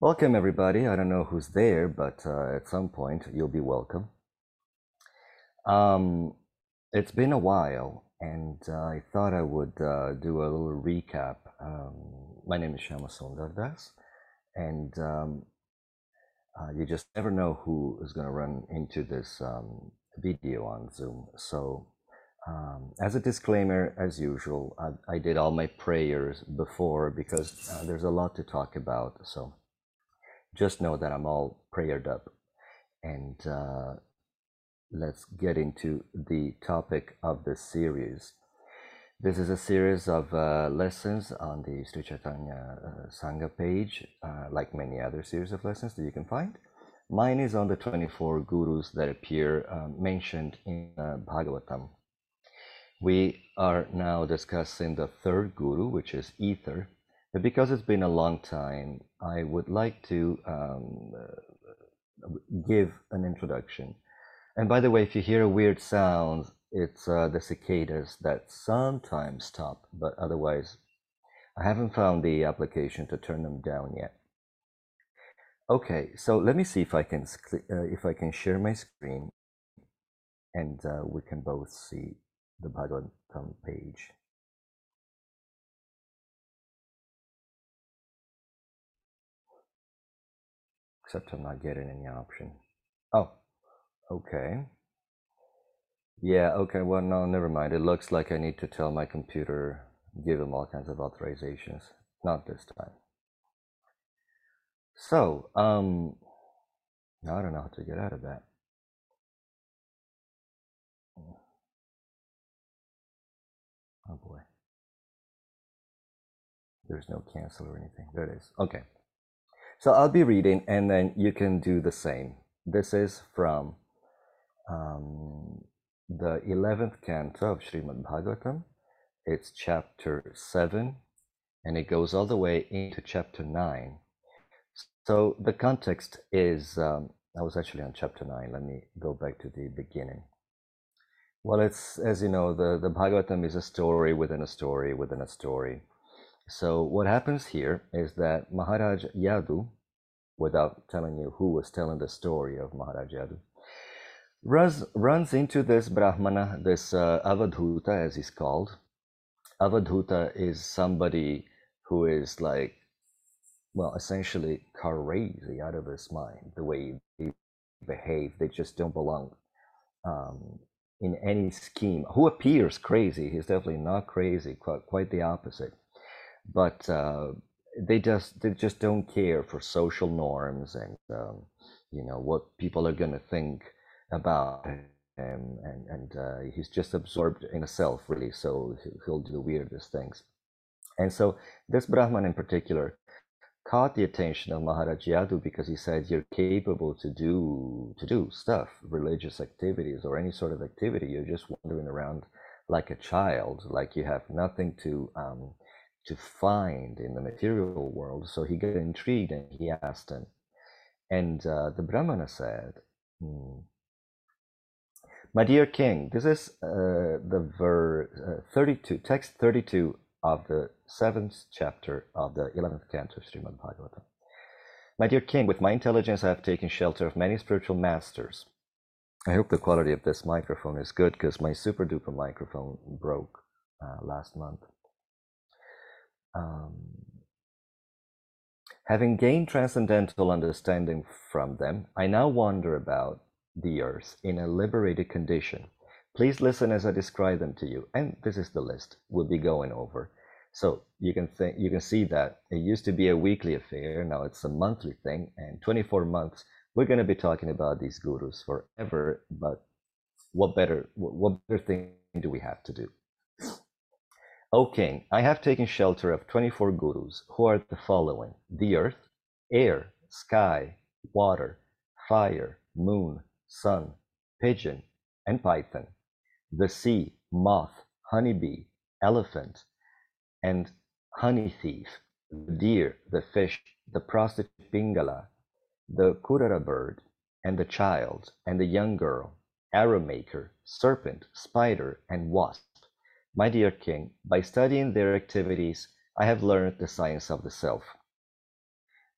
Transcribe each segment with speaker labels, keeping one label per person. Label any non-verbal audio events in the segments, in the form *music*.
Speaker 1: Welcome, everybody. I don't know who's there, but uh, at some point you'll be welcome. Um, it's been a while, and uh, I thought I would uh, do a little recap. Um, my name is Shama Sundardas, and um, uh, you just never know who is going to run into this um, video on Zoom. So, um, as a disclaimer, as usual, I, I, did all my prayers before because uh, there's a lot to talk about. So, just know that I'm all prayered up. And uh, let's get into the topic of this series. This is a series of uh, lessons on the Sri Chaitanya uh, Sangha page, uh, like many other series of lessons that you can find. Mine is on the 24 gurus that appear uh, mentioned in uh, Bhagavatam. We are now discussing the third guru, which is Ether, but because it's been a long time, I would like to um, uh, give an introduction. And by the way, if you hear a weird sound, it's uh, the cicadas that sometimes stop, but otherwise, I haven't found the application to turn them down yet. Okay, so let me see if I can uh, if I can share my screen, and uh, we can both see the Bhagavatam page. Except I'm not getting any option. Oh, okay. Yeah, okay, well, no, never mind. It looks like I need to tell my computer, give him all kinds of authorizations. Not this time. So, um, I don't know how to get out of that. Oh boy. There's no cancel or anything. There it is. Okay. So I'll be reading and then you can do the same. This is from um, the 11th canto of Srimad Bhagavatam. It's chapter 7 and it goes all the way into chapter 9. So the context is, um, I was actually on chapter 9. Let me go back to the beginning. Well, it's, as you know, the, the Bhagavatam is a story within a story within a story. So what happens here is that Maharaj Yadu, without telling you who was telling the story of Maharaj Yadu, runs, runs into this Brahmana, this uh, Avadhuta as he's called. Avadhuta is somebody who is like, well, essentially crazy out of his mind, the way he behave. They just don't belong um, in any scheme. Who appears crazy? He's definitely not crazy, quite, quite the opposite but uh, they just they just don't care for social norms and um, you know what people are going to think about him and and uh, he's just absorbed in a self really so he'll do the weirdest things. And so this brahman in particular caught the attention of maharaj yadu because he said you're capable to do to do stuff religious activities or any sort of activity. You're just wandering around like a child like you have nothing to um, to find in the material world. So he got intrigued and he asked him. And uh, the Brahmana said, hmm, My dear king, this is uh, the verse uh, 32, text 32 of the seventh chapter of the 11th canto of Srimad Bhagavatam. My dear king, with my intelligence, I have taken shelter of many spiritual masters. I hope the quality of this microphone is good because my super duper microphone broke uh, last month. Um, having gained transcendental understanding from them, I now wander about the earth in a liberated condition. Please listen as I describe them to you. And this is the list we'll be going over. So you can think you can see that it used to be a weekly affair, now it's a monthly thing, and 24 months we're going to be talking about these gurus forever. But what better what better thing do we have to do? O king, I have taken shelter of 24 gurus, who are the following. The earth, air, sky, water, fire, moon, sun, pigeon, and python, the sea, moth, honeybee, elephant, and honey thief, the deer, the fish, the prostitute Pingala, the kurara bird, and the child, and the young girl, arrow maker, serpent, spider, and wasp my dear king, by studying their activities, I have learned the science of the self,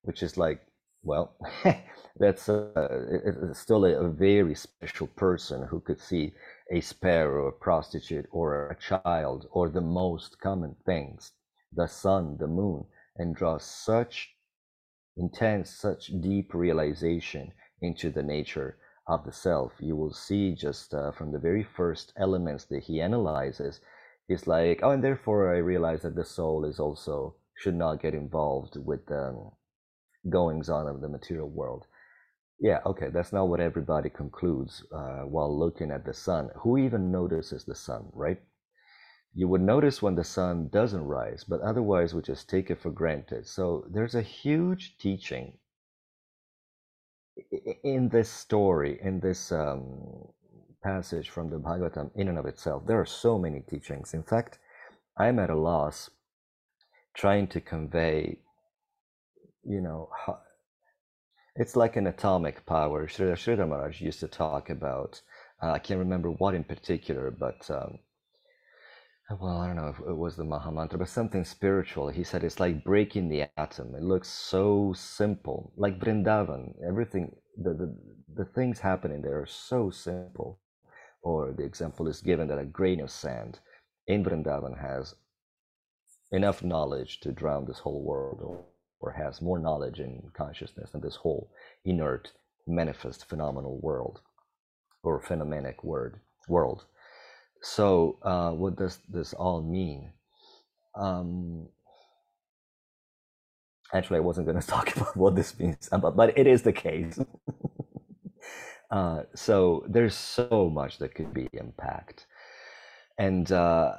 Speaker 1: which is like well, *laughs* that's a, still a, a, very special person who could see a sparrow, a prostitute, or a child, or the most common things, the sun, the moon, and draw such intense, such deep realization into the nature of the self. You will see just uh, from the very first elements that he analyzes, he's like, oh, and therefore I realize that the soul is also should not get involved with the um, goings on of the material world. Yeah, okay, that's not what everybody concludes uh, while looking at the sun. Who even notices the sun, right? You would notice when the sun doesn't rise, but otherwise we just take it for granted. So there's a huge teaching in this story, in this um, passage from the Bhagavatam, in and of itself. There are so many teachings. In fact, I'm at a loss trying to convey, you know, it's like an atomic power. Sridhar Sridhar Maharaj used to talk about, uh, I can't remember what in particular, but um, well, I don't know if it was the Mahamantra, but something spiritual. He said it's like breaking the atom. It looks so simple, like Vrindavan. Everything, the, the, the things happening there are so simple. Or the example is given that a grain of sand in Vrindavan has enough knowledge to drown this whole world, or, or has more knowledge and consciousness than this whole inert, manifest, phenomenal world, or phenomenic word world. So, uh, what does this all mean? Um, actually, I wasn't going *laughs* to talk about what this means, but, but it is the case. *laughs* uh, so, there's so much that could be impact. And uh,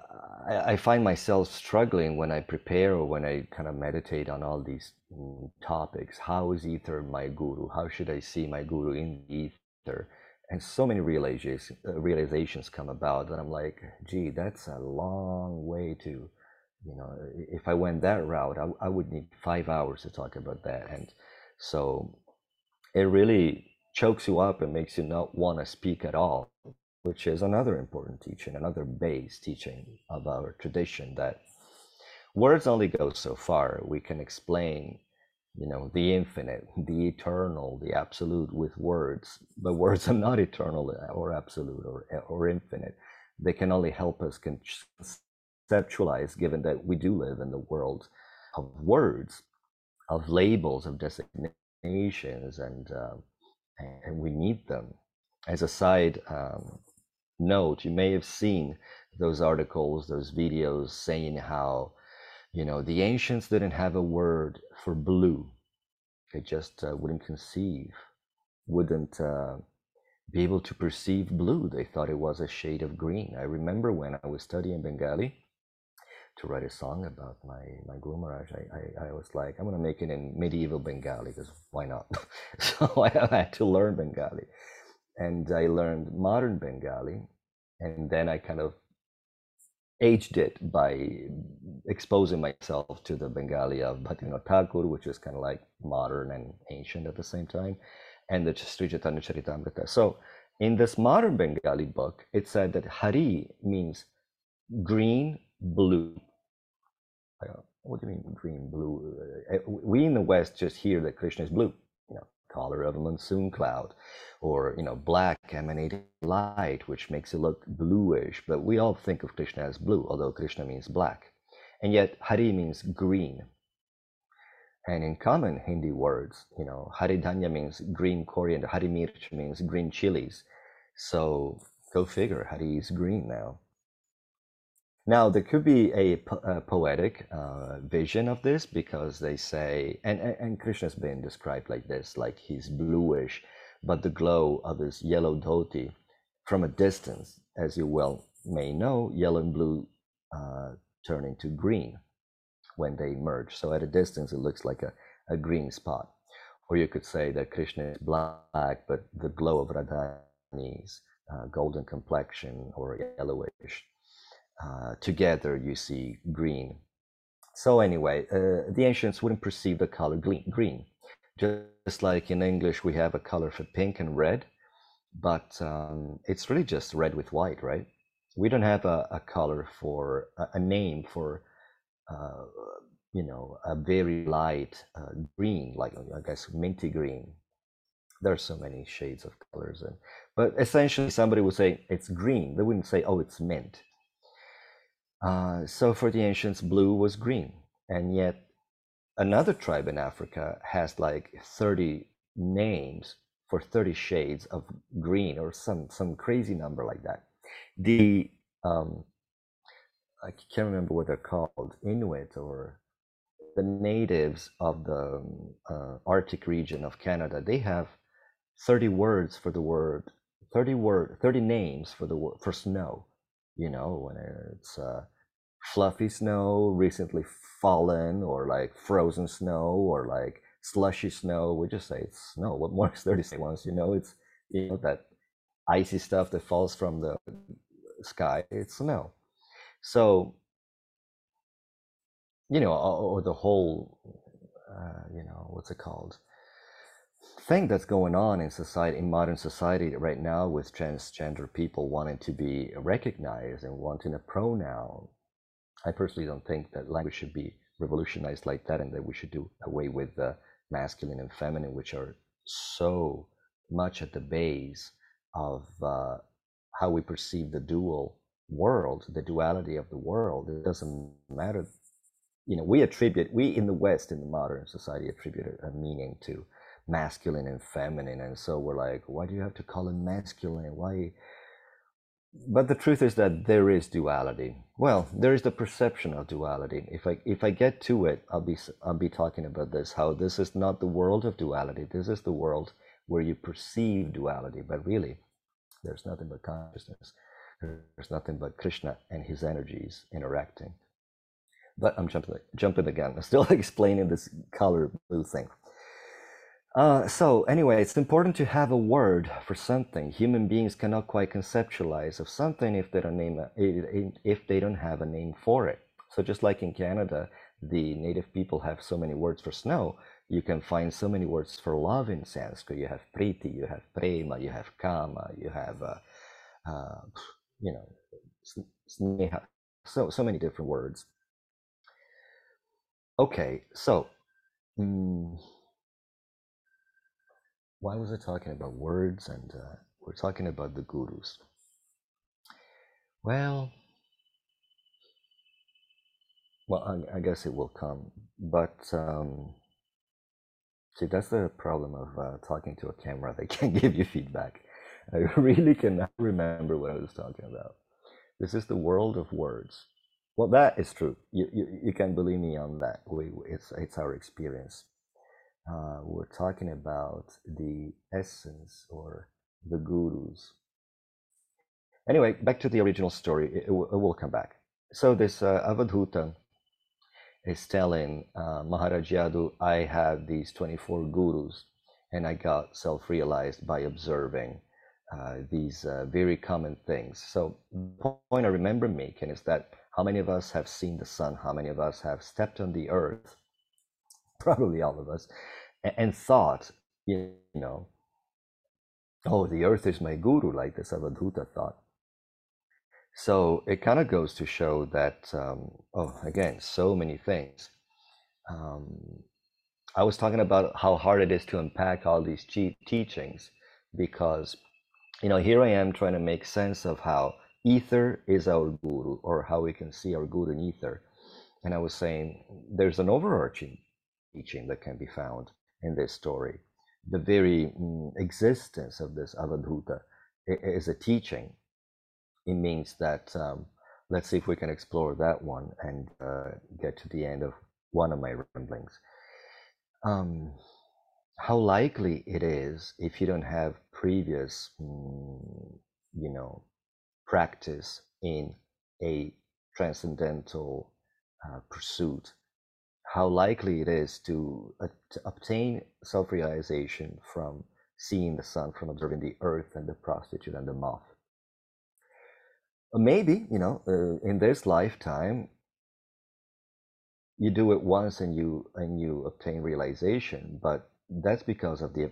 Speaker 1: I, I, find myself struggling when I prepare or when I kind of meditate on all these mm, topics. How is ether my guru? How should I see my guru in ether? and so many realizations uh, realizations come about that I'm like, gee, that's a long way to, you know, if I went that route, I, I would need five hours to talk about that, and so it really chokes you up and makes you not want to speak at all, which is another important teaching, another base teaching of our tradition that words only go so far. We can explain you know the infinite the eternal the absolute with words but words are not eternal or absolute or, or infinite they can only help us conceptualize given that we do live in the world of words of labels of designations and uh, and we need them. As a side um, note you may have seen those articles those videos saying how you know the ancients didn't have a word for blue. They just uh, wouldn't conceive wouldn't uh, be able to perceive blue. They thought it was a shade of green. I remember when i was studying bengali to write a song about my my guru maharaj i, I, I was like i'm going to make it in medieval bengali because why not? *laughs* So i had to learn bengali. And i learned modern bengali and then i kind of aged it by exposing myself to the Bengali of Bhaktivinoda Thakur, which is kind of like modern and ancient at the same time, and the Sri Chaitanya Charitamrita. So in this modern Bengali book, it said that Hari means green, blue. What do you mean green, blue? Uh, we in the West just hear that Krishna is blue, you know, color of a monsoon cloud or you know black emanating light which makes it look bluish. But we all think of krishna as blue although krishna means black. And yet hari means green. And in common hindi words you know hari dhanya means green coriander hari mirch means green chilies. So go figure hari is green now now there could be a, po- a poetic uh, vision of this because they say and, and, and krishna's been described like this like he's bluish but the glow of his yellow dhoti from a distance, as you well may know, yellow and blue uh, turn into green when they merge. So at a distance, it looks like a, a green spot. Or you could say that Krishna is black, but the glow of Radhani's uh, golden complexion or yellowish. Uh, together, you see green. So anyway, uh, the ancients wouldn't perceive the color green. Just like in English, we have a color for pink and red, but um, it's really just red with white, right? We don't have a, a color for a, a name for uh, you know, a very light uh, green, like I guess minty green. There are so many shades of colors, and but essentially somebody would say it's green. They wouldn't say, oh, it's mint. Uh, so for the ancients, blue was green, and yet another tribe in Africa has like 30 names for 30 shades of green or some some crazy number like that. The um, I can't remember what they're called, Inuit or the natives of the um, uh, Arctic region of Canada. They have 30 words for the word, 30 word, 30 names for the word for snow. You know, when it's uh, fluffy snow, recently fallen, or like frozen snow, or like slushy snow. We just say it's snow. What more is there to say once you know it's you know that icy stuff that falls from the sky? It's snow. So you know, or, the whole, uh, you know, what's it called? Thing that's going on in society, in modern society right now, with transgender people wanting to be recognized and wanting a pronoun. I personally don't think that language should be revolutionized like that, and that we should do away with the masculine and feminine, which are so much at the base of uh, how we perceive the dual world, the duality of the world. It doesn't matter you know, we attribute, we in the West, in the modern society, attribute a, meaning to masculine and feminine. And so we're like, why do you have to call it masculine? Why? But the truth is that there is duality. Well, there is the perception of duality. If I if I get to it, I'll be I'll be talking about this. How this is not the world of duality. This is the world where you perceive duality, but really, there's nothing but consciousness. There's nothing but Krishna and his energies interacting but I'm jumping, jumping again. I'm still *laughs* explaining this color blue thing. Uh, so anyway, it's important to have a word for something. Human beings cannot quite conceptualize of something if they don't name if they don't have a name for it. So just like in Canada, the native people have so many words for snow. You can find so many words for love in Sanskrit. You have priti, you have prema, you have kama, you have, uh, uh, you know, sneha. So so many different words. Okay, so mm, why was I talking about words and uh, we're talking about the gurus? Well, well, I, I guess it will come, but um, see, that's the problem of uh, talking to a camera. *laughs* They can't give you feedback. I really cannot remember what I was talking about. This is the world of words. Well, that is true. You, you, you can believe me on that. We, it's, it's our experience. Uh, we're talking about the essence or the gurus. Anyway, back to the original story. It, it, it will, come back. So this uh, Avadhuta is telling uh, Maharaj Yadu, I have these 24 gurus and I got self-realized by observing uh, these uh, very common things. So the point I remember making is that how many of us have seen the sun? How many of us have stepped on the earth? Probably all of us, and, and thought, you know, oh, the earth is my guru, like the Savadhuta thought. So it kind of goes to show that, um, oh, again, so many things. Um, I was talking about how hard it is to unpack all these teachings because, you know, here I am trying to make sense of how ether is our guru or how we can see our guru in ether and i was saying there's an overarching teaching that can be found in this story. The very mm, existence of this avadhuta is a teaching. It means that um, let's see if we can explore that one and uh, get to the end of one of my ramblings. Um, how likely it is if you don't have previous mm, you know practice in a transcendental uh, pursuit, how likely it is to, uh, to obtain self realization from seeing the sun, from observing the earth and the prostitute and the moth. Maybe, you know, uh, in this lifetime, you do it once and you and you obtain realization, but that's because of the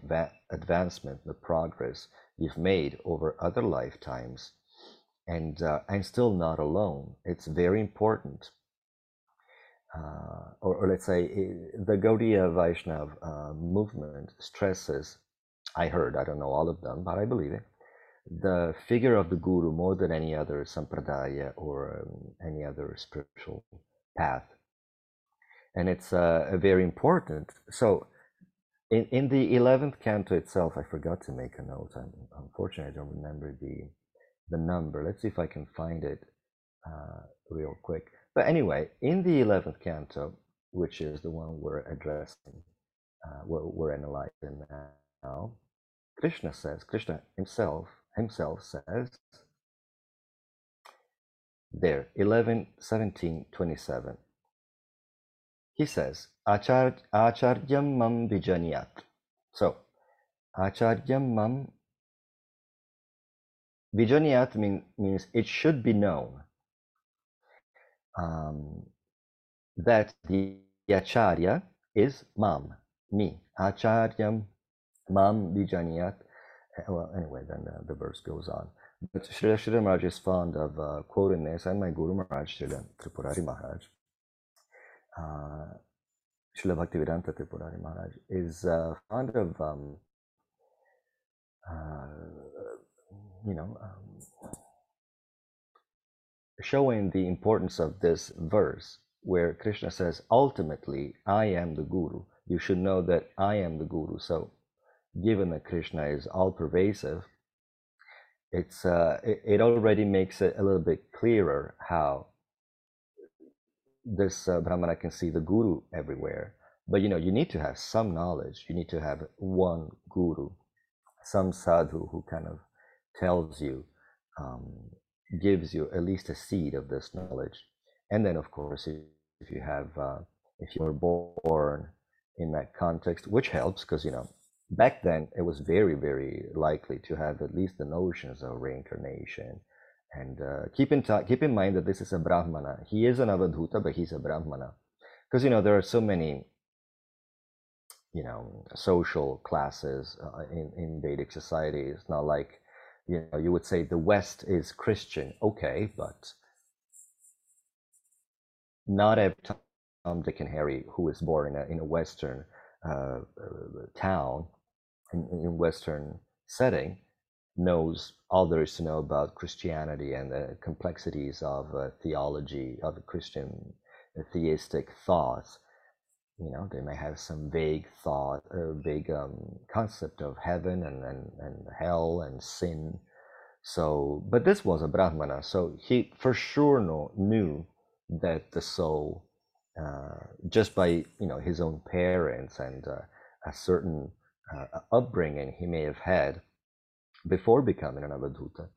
Speaker 1: advancement, the progress you've made over other lifetimes and uh, I'm still not alone. It's very important uh, or, or, let's say the Gaudiya Vaishnav uh, movement stresses, I heard, I don't know all of them, but I believe it, the figure of the guru more than any other sampradaya or um, any other spiritual path. And it's uh, very important. So, in, in the 11th canto itself, I forgot to make a note. I'm, unfortunately, I don't remember the, the number. Let's see if I can find it uh, real quick. But anyway, in the 11th canto, which is the one we're addressing, uh, we're, we're analyzing now, Krishna says, Krishna himself himself says there 11 17 27 he says Achar, acharyam mam so acharyam mam vijanyat mean, means it should be known um, that the acharya is mam me acharyam mam vijanyat well, anyway, then uh, the verse goes on. But Srila Sridhar Maharaj is fond of uh, quoting this, and my Guru Maharaj, Srila Tripurari Maharaj, uh, Srila Bhaktivedanta Tripurari Maharaj, is uh, fond of, um, uh, you know, um, showing the importance of this verse where Krishna says, ultimately, I am the Guru. You should know that I am the Guru. So given that Krishna is all pervasive, it's uh, it, it, already makes it a little bit clearer how this uh, Brahmana can see the guru everywhere. But you know, you need to have some knowledge. You need to have one guru, some sadhu who kind of tells you, um, gives you at least a seed of this knowledge. And then, of course, if, you have, uh, if you were born in that context, which helps because you know back then it was very very likely to have at least the notions of reincarnation. And uh, keep in t- keep in mind that this is a brahmana. He is an avadhuta but he's a brahmana. Because you know there are so many you know social classes uh, in in vedic society. It's not like you know you would say the west is christian okay but not every tom dick and harry who is born in a, in a western uh, town in, in Western setting knows all there is to know about Christianity and the complexities of uh, theology, of Christian uh, theistic thoughts. You know, they may have some vague thought or vague um, concept of heaven and, and, and hell and sin. So, but this was a Brahmana, so he for sure know, knew that the soul, uh, just by you know his own parents and uh, a certain uh, upbringing he may have had before becoming an avadhuta.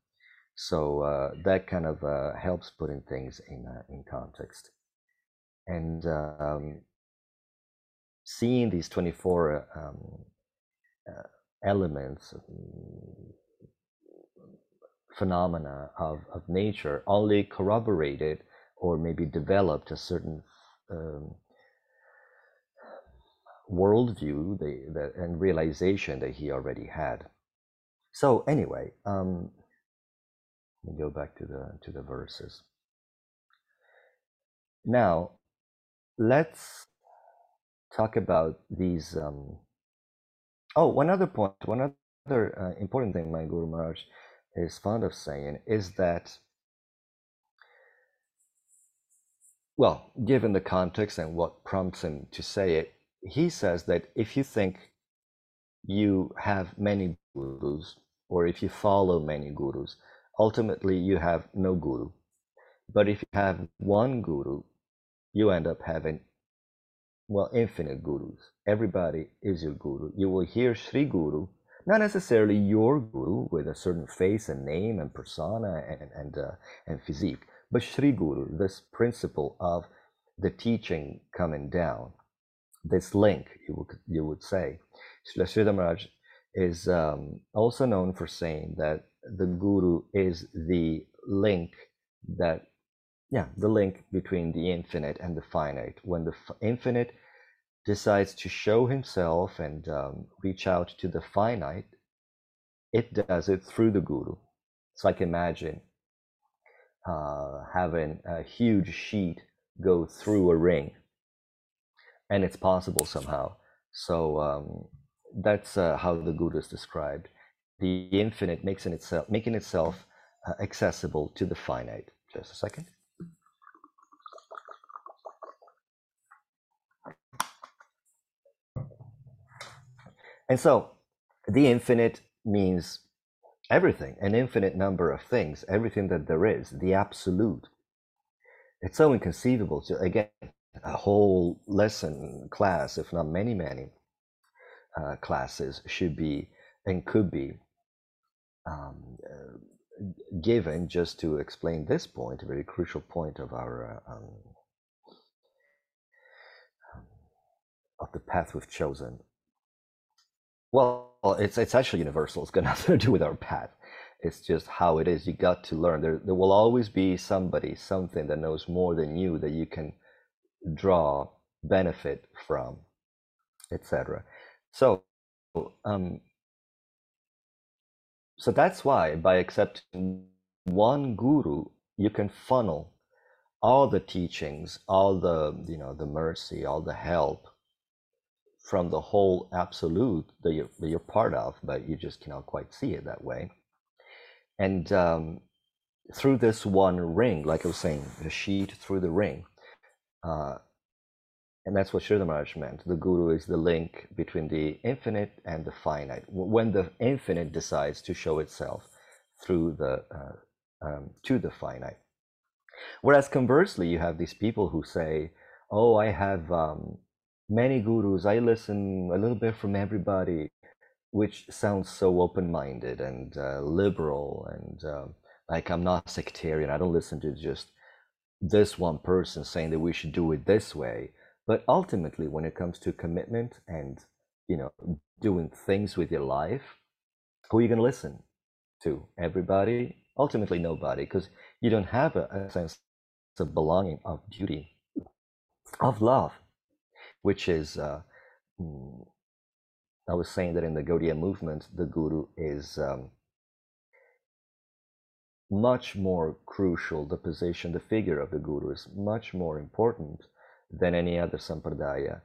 Speaker 1: So uh, that kind of uh, helps putting things in uh, in context, and um, seeing these twenty four um, uh, elements, phenomena of, of nature, only corroborated or maybe developed a certain um, worldview the, and realization that he already had. So anyway, um, let me go back to the to the verses. Now, let's talk about these. Um, oh, one other point, one other uh, important thing my Guru Maharaj is fond of saying is that, well, given the context and what prompts him to say it, he says that if you think you have many gurus or if you follow many gurus, ultimately you have no guru. But if you have one guru, you end up having, well, infinite gurus. Everybody is your guru. You will hear Sri Guru, not necessarily your guru with a certain face and name and persona and, and, uh, and physique, but Sri Guru, this principle of the teaching coming down this link, you would, you would say. Sri Maharaj is um, also known for saying that the Guru is the link that, yeah, the link between the infinite and the finite. When the infinite decides to show himself and um, reach out to the finite, it does it through the Guru. It's like imagine uh, having a huge sheet go through a ring and it's possible somehow. So um, that's uh, how the Guru is described. The infinite makes in itself, making itself uh, accessible to the finite. Just a second. And so the infinite means everything, an infinite number of things, everything that there is, the absolute. It's so inconceivable to, again, a whole lesson class, if not many, many uh, classes, should be and could be um, uh, given just to explain this point, a very crucial point of our uh, um, um of the path we've chosen. Well, it's it's actually universal. It's got *laughs* nothing to do with our path. It's just how it is. You got to learn. There there will always be somebody, something that knows more than you that you can draw benefit from, etc. So, um, so that's why by accepting one guru, you can funnel all the teachings, all the you know the mercy, all the help from the whole absolute that you're, that you're part of, but you just cannot quite see it that way. And um, through this one ring, like I was saying, the sheet through the ring, uh, and that's what Sridhar meant. The Guru is the link between the infinite and the finite. When the infinite decides to show itself through the uh, um, to the finite, whereas conversely, you have these people who say, "Oh, I have um, many gurus. I listen a little bit from everybody," which sounds so open-minded and uh, liberal, and um, like I'm not sectarian. I don't listen to just this one person saying that we should do it this way but ultimately, when it comes to commitment and you know doing things with your life, who are you going to listen to? Everybody? Ultimately, nobody, because you don't have a, a sense of belonging, of duty, of love, which is. Uh, mm, I was saying that in the Gaudiya movement, the Guru is um, much more crucial. The position, the figure of the Guru is much more important than any other sampradaya.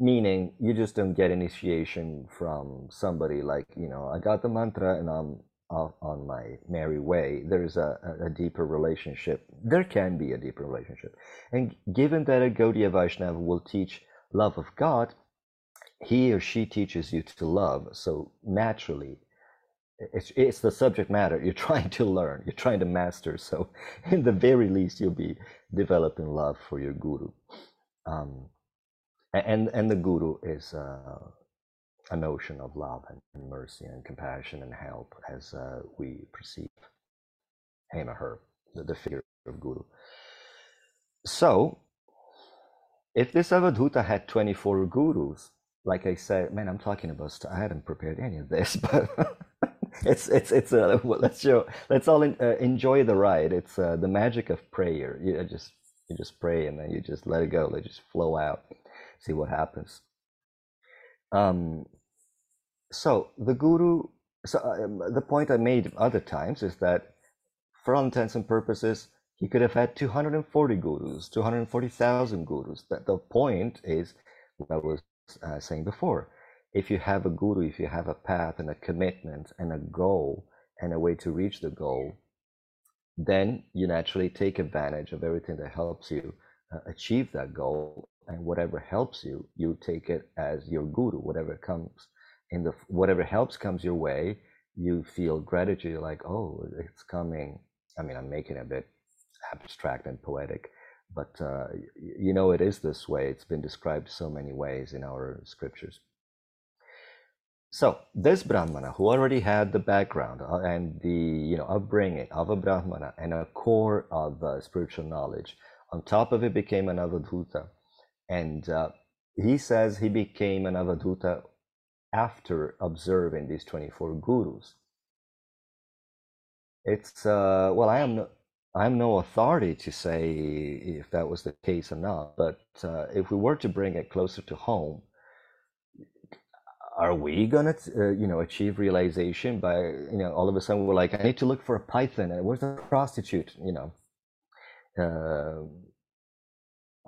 Speaker 1: Meaning, you just don't get initiation from somebody like, you know, I got the mantra and I'm on my merry way. There's a, a deeper relationship. There can be a deeper relationship. And given that a Gaudiya Vaishnava will teach love of God, he or she teaches you to love. So naturally, it's, it's the subject matter you're *laughs* trying to learn you're trying to master so *laughs* in the very least you'll be developing love for your guru um, and and the guru is uh, a notion of love and mercy and compassion and help as uh, we perceive him or her the, the figure of guru. So if this avadhuta had 24 gurus like i said man i'm talking about i hadn't prepared any of this *laughs* but it's it's it's uh, let's show let's all in, uh, enjoy the ride. It's uh, the magic of prayer. You just you just pray and then you just let it go. Let it just flow out see what happens. Um so the guru so um, the point i made other times is that for all intents and purposes he could have had 240 gurus 240000 gurus but the point is what i was uh, saying before if you have a guru, if you have a path and a commitment and a goal and a way to reach the goal, then you naturally take advantage of everything that helps you uh, achieve that goal. And whatever helps you, you take it as your guru. Whatever comes in the whatever helps comes your way, you feel gratitude. You're Like, oh, it's coming. I mean, I'm making it a bit abstract and poetic, but uh, you know, it is this way. It's been described so many ways in our scriptures. So this Brahmana who already had the background uh, and the you know upbringing of a Brahmana and a core of uh, spiritual knowledge, on top of it became an Avadhuta, and uh, he says he became an Avadhuta after observing these twenty four gurus. It's uh, well, I am no, I am no authority to say if that was the case or not, but uh, if we were to bring it closer to home are we gonna uh, you know achieve realization by you know all of a sudden we're like i need to look for a python and where's the prostitute you know uh,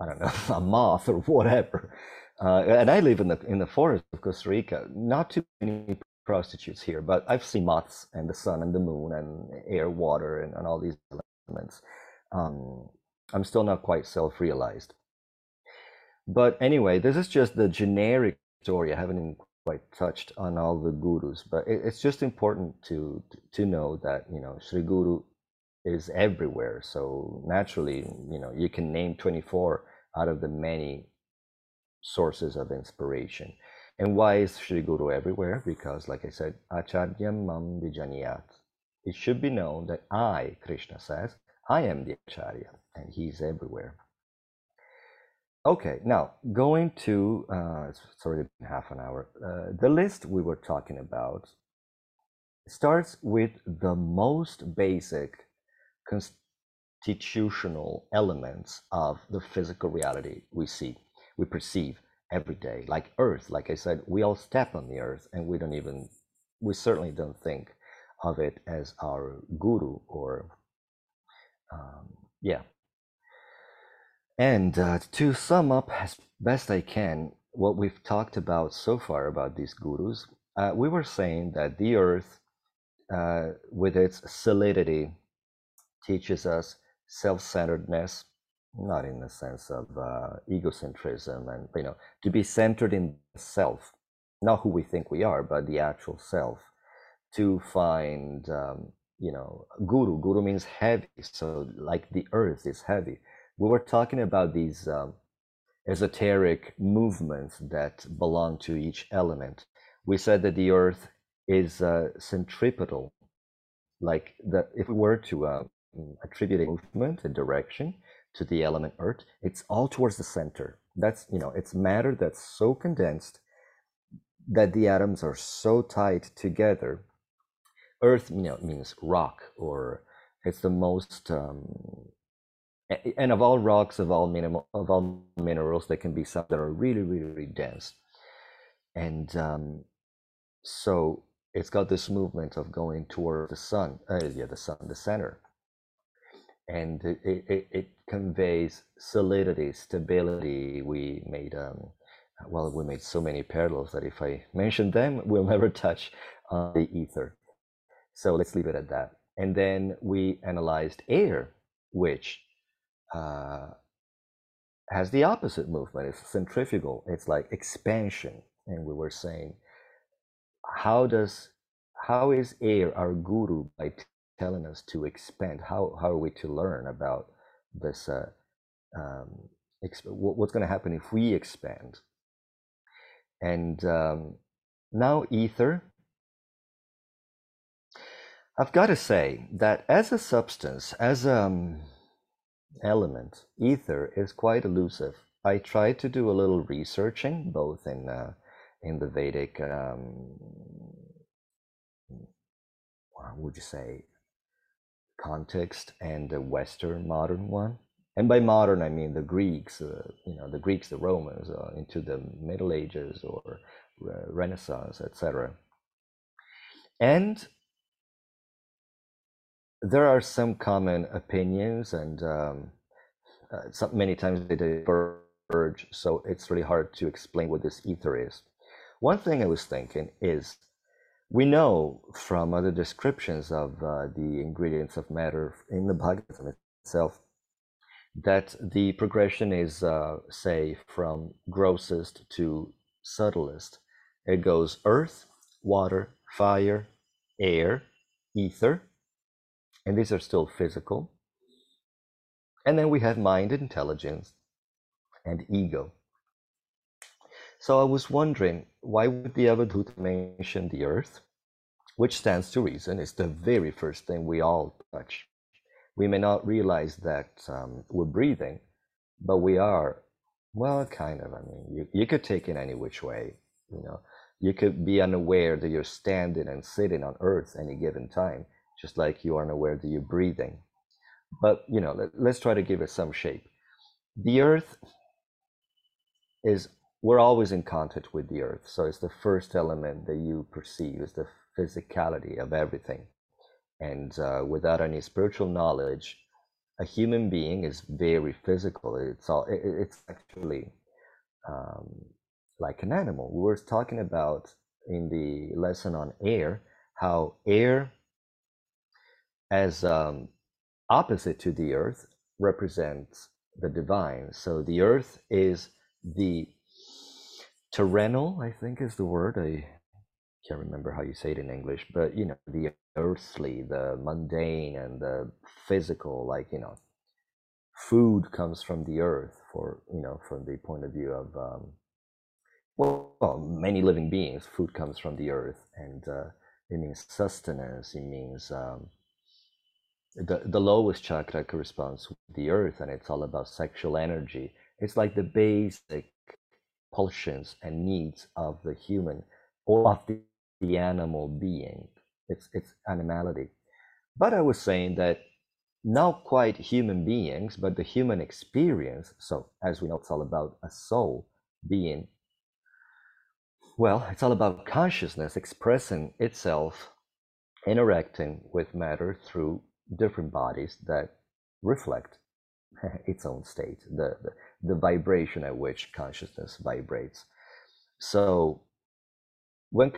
Speaker 1: I don't know, *laughs* a moth or whatever. Uh, and I live in the in the forest of Costa Rica. Not too many prostitutes here, but I've seen moths and the sun and the moon and air, water, and, and all these elements. Um, I'm still not quite self-realized. But anyway, this is just the generic story. I haven't quite touched on all the gurus, but it, it's just important to to know that you know Sri Guru is everywhere. So naturally, you know, you can name 24 out of the many sources of inspiration. And why is Sri Guru everywhere? Because, like I said, Acharyam Mam Vijaniyat. It should be known that I, Krishna says, I am the Acharya, and he's everywhere. Okay, now going to, uh, it's already been half an hour. Uh, the list we were talking about starts with the most basic constitutional elements of the physical reality we see, we perceive every day. Like Earth, like I said, we all step on the Earth and we don't even, we certainly don't think of it as our guru or, um, yeah. And uh, to sum up as best I can, what we've talked about so far about these gurus, uh, we were saying that the Earth, uh, with its solidity, teaches us self-centeredness not in the sense of uh, egocentrism and you know to be centered in self not who we think we are but the actual self to find um, you know guru. Guru means heavy so like the earth is heavy. We were talking about these um, esoteric movements that belong to each element. We said that the earth is uh, centripetal like that if we were to uh, attribute a movement, a direction to the element earth, it's all towards the center. That's, you know, it's matter that's so condensed that the atoms are so tight together. Earth, you know, means rock, or it's the most, um, and of all rocks, of all mineral, of all minerals, there can be some that are really, really, really dense. And um, so it's got this movement of going toward the sun, uh, yeah, the sun, the center and it, it, it conveys solidity, stability. We made um, well, we made so many parallels that if I mention them, *laughs* we'll never touch on the ether. So let's leave it at that. And then we analyzed air, which uh, has the opposite movement. It's centrifugal. It's like expansion. And we were saying, how does how is air our guru by telling us to expand. How how are we to learn about this? Uh, um, exp- what's going to happen if we expand? And um, now ether. I've got to say that as a substance, as an um, element, ether is quite elusive. I tried to do a little researching, both in uh, in the Vedic, um, would you say, context and the Western modern one. And by modern, I mean the Greeks, uh, you know, the Greeks, the Romans, uh, into the Middle Ages or uh, Renaissance, etc. And there are some common opinions, and um, uh, some, many times they diverge, so it's really hard to explain what this ether is. One thing I was thinking is we know from other descriptions of uh, the ingredients of matter in the Bhagavatam itself that the progression is, uh, say, from grossest to subtlest. It goes earth, water, fire, air, ether, and these are still physical. And then we have mind, intelligence, and ego. So I was wondering, why would the Avadhuta mention the earth? Which stands to reason is the very first thing we all touch. We may not realize that um, we're breathing, but we are, well, kind of. I mean, you, you could take it any which way, you know. You could be unaware that you're standing and sitting on earth any given time, just like you are unaware that you're breathing. But, you know, let, let's try to give it some shape. The earth is we're always in contact with the earth. So it's the first element that you perceive, is the physicality of everything. And uh, without any spiritual knowledge, a human being is very physical. It's all. It, it's actually um, like an animal. We were talking about in the lesson on air how air, as um, opposite to the earth, represents the divine. So the earth is the terrenal, I think is the word. I can't remember how you say it in English, but you know, the earthly, the mundane, and the physical, like you know, food comes from the earth. For you know, from the point of view of um, well, well, many living beings, food comes from the earth, and uh, it means sustenance. It means um, the the lowest chakra corresponds with the earth, and it's all about sexual energy. It's like the basic pulsions and needs of the human or of the, the animal being. It's it's animality. But I was saying that not quite human beings, but the human experience. So, as we know, it's all about a soul being. Well, it's all about consciousness expressing itself, interacting with matter through different bodies that reflect *laughs* its own state, the, the, the vibration at which consciousness vibrates. So, when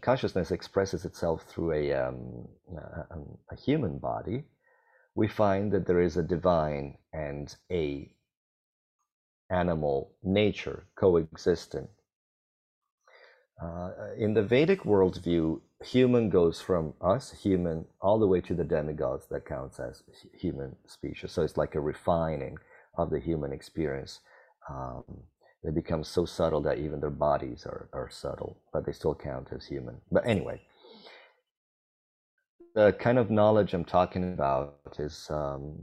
Speaker 1: consciousness expresses itself through a, um, a, a human body, we find that there is a divine and a animal nature coexisting. Uh, in the Vedic worldview, human goes from us, human, all the way to the demigods that counts as human species. So it's like a refining of the human experience. Um, they become so subtle that even their bodies are, are subtle, but they still count as human. But anyway, the kind of knowledge I'm talking about is um,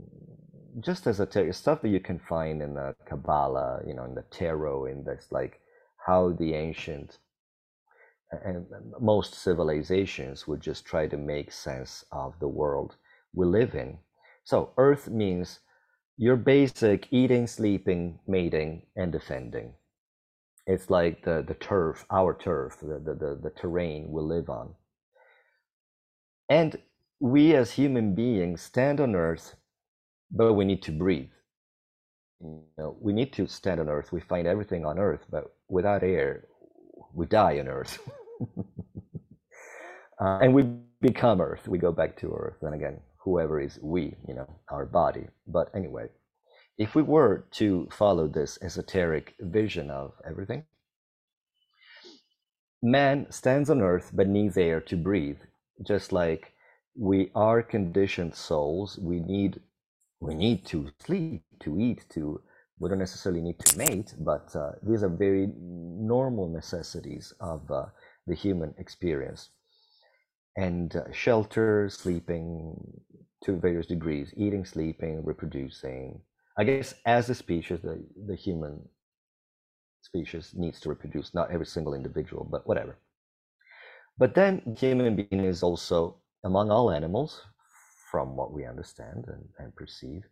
Speaker 1: just as a stuff that you can find in the Kabbalah, you know, in the tarot, in this like how the ancient and most civilizations would just try to make sense of the world we live in. So Earth means your basic eating, sleeping, mating, and defending. It's like the, the turf, our turf, the, the, the, the terrain we live on. And we as human beings stand on earth, but we need to breathe. You know, we need to stand on earth. We find everything on earth, but without air, we die on earth. *laughs* *laughs* uh, and we become earth. We go back to earth. And again, whoever is we, you know, our body. But anyway, if we were to follow this esoteric vision of everything, man stands on earth but needs air to breathe just like we are conditioned souls we need we need to sleep to eat to we don't necessarily need to mate but uh, these are very normal necessities of uh, the human experience. And uh, shelter sleeping to various degrees eating sleeping reproducing. I guess as a species the, the human species needs to reproduce not every single individual but whatever. But then human being is also among all animals, from what we understand and, and perceive.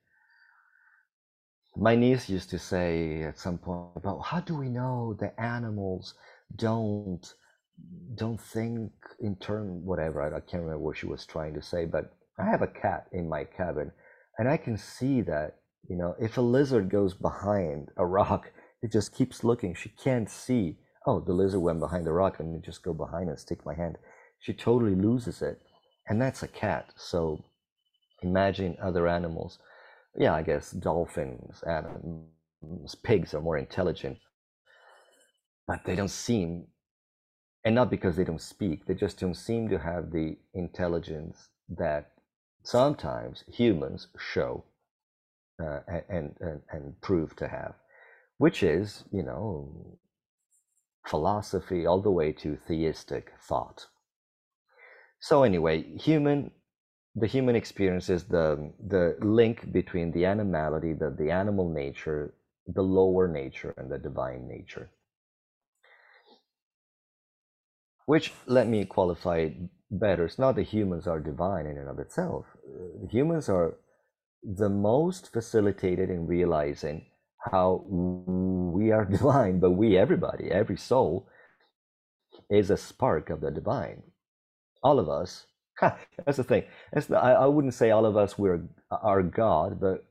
Speaker 1: My niece used to say at some point about how do we know the animals don't don't think in term whatever I, I can't remember what she was trying to say, but I have a cat in my cabin, and I can see that you know if a lizard goes behind a rock, it just keeps looking. She can't see. Oh, the lizard went behind the rock, and just go behind and stick my hand. She totally loses it and that's a cat. So imagine other animals. Yeah, I guess dolphins, and pigs are more intelligent, but they don't seem, and not because they don't speak, they just don't seem to have the intelligence that sometimes humans show uh, and, and, and prove to have, which is, you know, philosophy all the way to theistic thought. So anyway, human, the human experience is the the link between the animality, the the animal nature, the lower nature, and the divine nature. Which let me qualify better. It's not that humans are divine in and of itself. Uh, humans are the most facilitated in realizing how we are *laughs* divine, but we, everybody, every soul, is a spark of the divine all of us *laughs* That's the thing. That's the, I, I wouldn't say all of us we're are God, but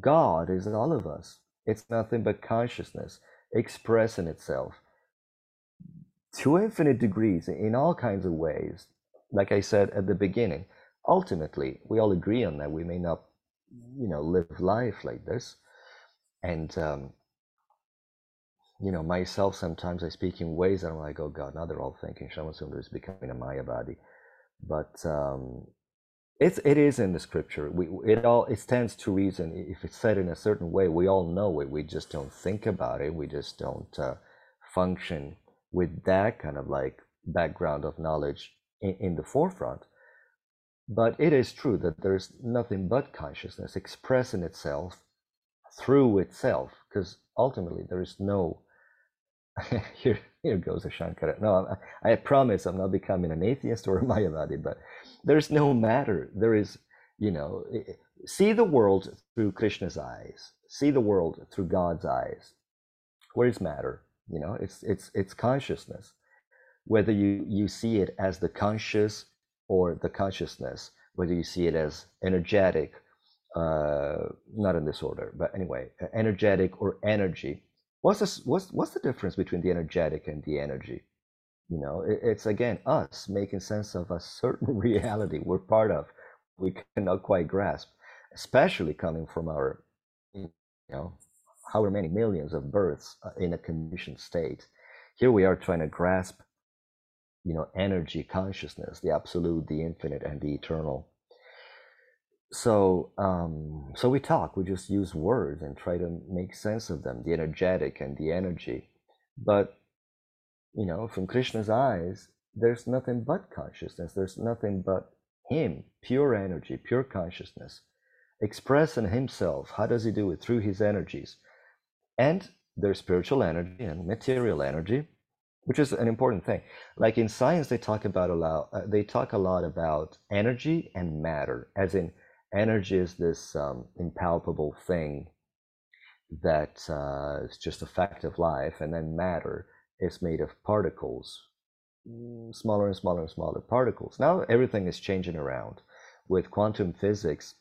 Speaker 1: God is all of us. It's nothing but consciousness expressing itself to infinite degrees in all kinds of ways. Like I said at the beginning, ultimately, we all agree on that. We may not, you know, live life like this. And, um, you know, myself, sometimes I speak in ways that I'm like, oh God, now they're all thinking Shamasundar is becoming a Mayavadi. But um, it's, it is in the scripture. We, it all it stands to reason. If it's said in a certain way, we all know it. We just don't think about it. We just don't uh, function with that kind of like background of knowledge in, in the forefront. But it is true that there's nothing but consciousness expressing itself through itself, because ultimately there is no. *laughs* here, here goes a Shankara. No, I, I promise I'm not becoming an atheist or a Mayavadi, but there's no matter. There is, you know, see the world through Krishna's eyes, see the world through God's eyes. Where is matter? You know, it's it's it's consciousness. Whether you you see it as the conscious or the consciousness, whether you see it as energetic, uh, not in this order, but anyway, energetic or energy. What's this, what's what's the difference between the energetic and the energy? You know, it, it's again us making sense of a certain *laughs* reality we're part of, we cannot quite grasp, especially coming from our, you know, however many millions of births uh, in a conditioned state. Here we are trying to grasp, you know, energy, consciousness, the absolute, the infinite, and the eternal. So, um, so we talk. We just use words and try to make sense of them, the energetic and the energy. But, you know, from Krishna's eyes, there's nothing but consciousness. There's nothing but Him, pure energy, pure consciousness, expressing Himself. How does He do it? Through His energies and their spiritual energy and material energy, which is an important thing. Like in science, they talk about a lot. Uh, they talk a lot about energy and matter, as in energy is this um, impalpable thing that uh, is just a fact of life, and then matter is made of particles, mm, smaller and smaller and smaller particles. Now everything is changing around with quantum physics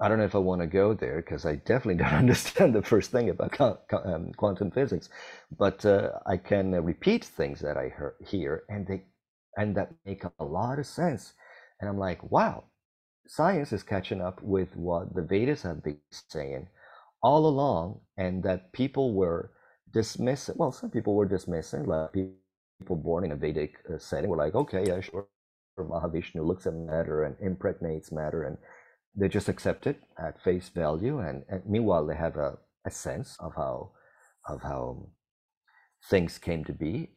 Speaker 1: I don't know if I want to go there because I definitely *laughs* don't understand the first thing about um, quantum physics, but uh, I can uh, repeat things that I hear, hear, and they and that make a lot of sense. And I'm like, wow, science is catching up with what the Vedas have been saying all along, and that people were dismissing. Well, some people were dismissing, like people born in a Vedic uh, setting were like, okay, yeah, sure, Mahavishnu looks at matter and impregnates matter and they just accept it at face value and, and meanwhile they have a, a sense of how of how things came to be.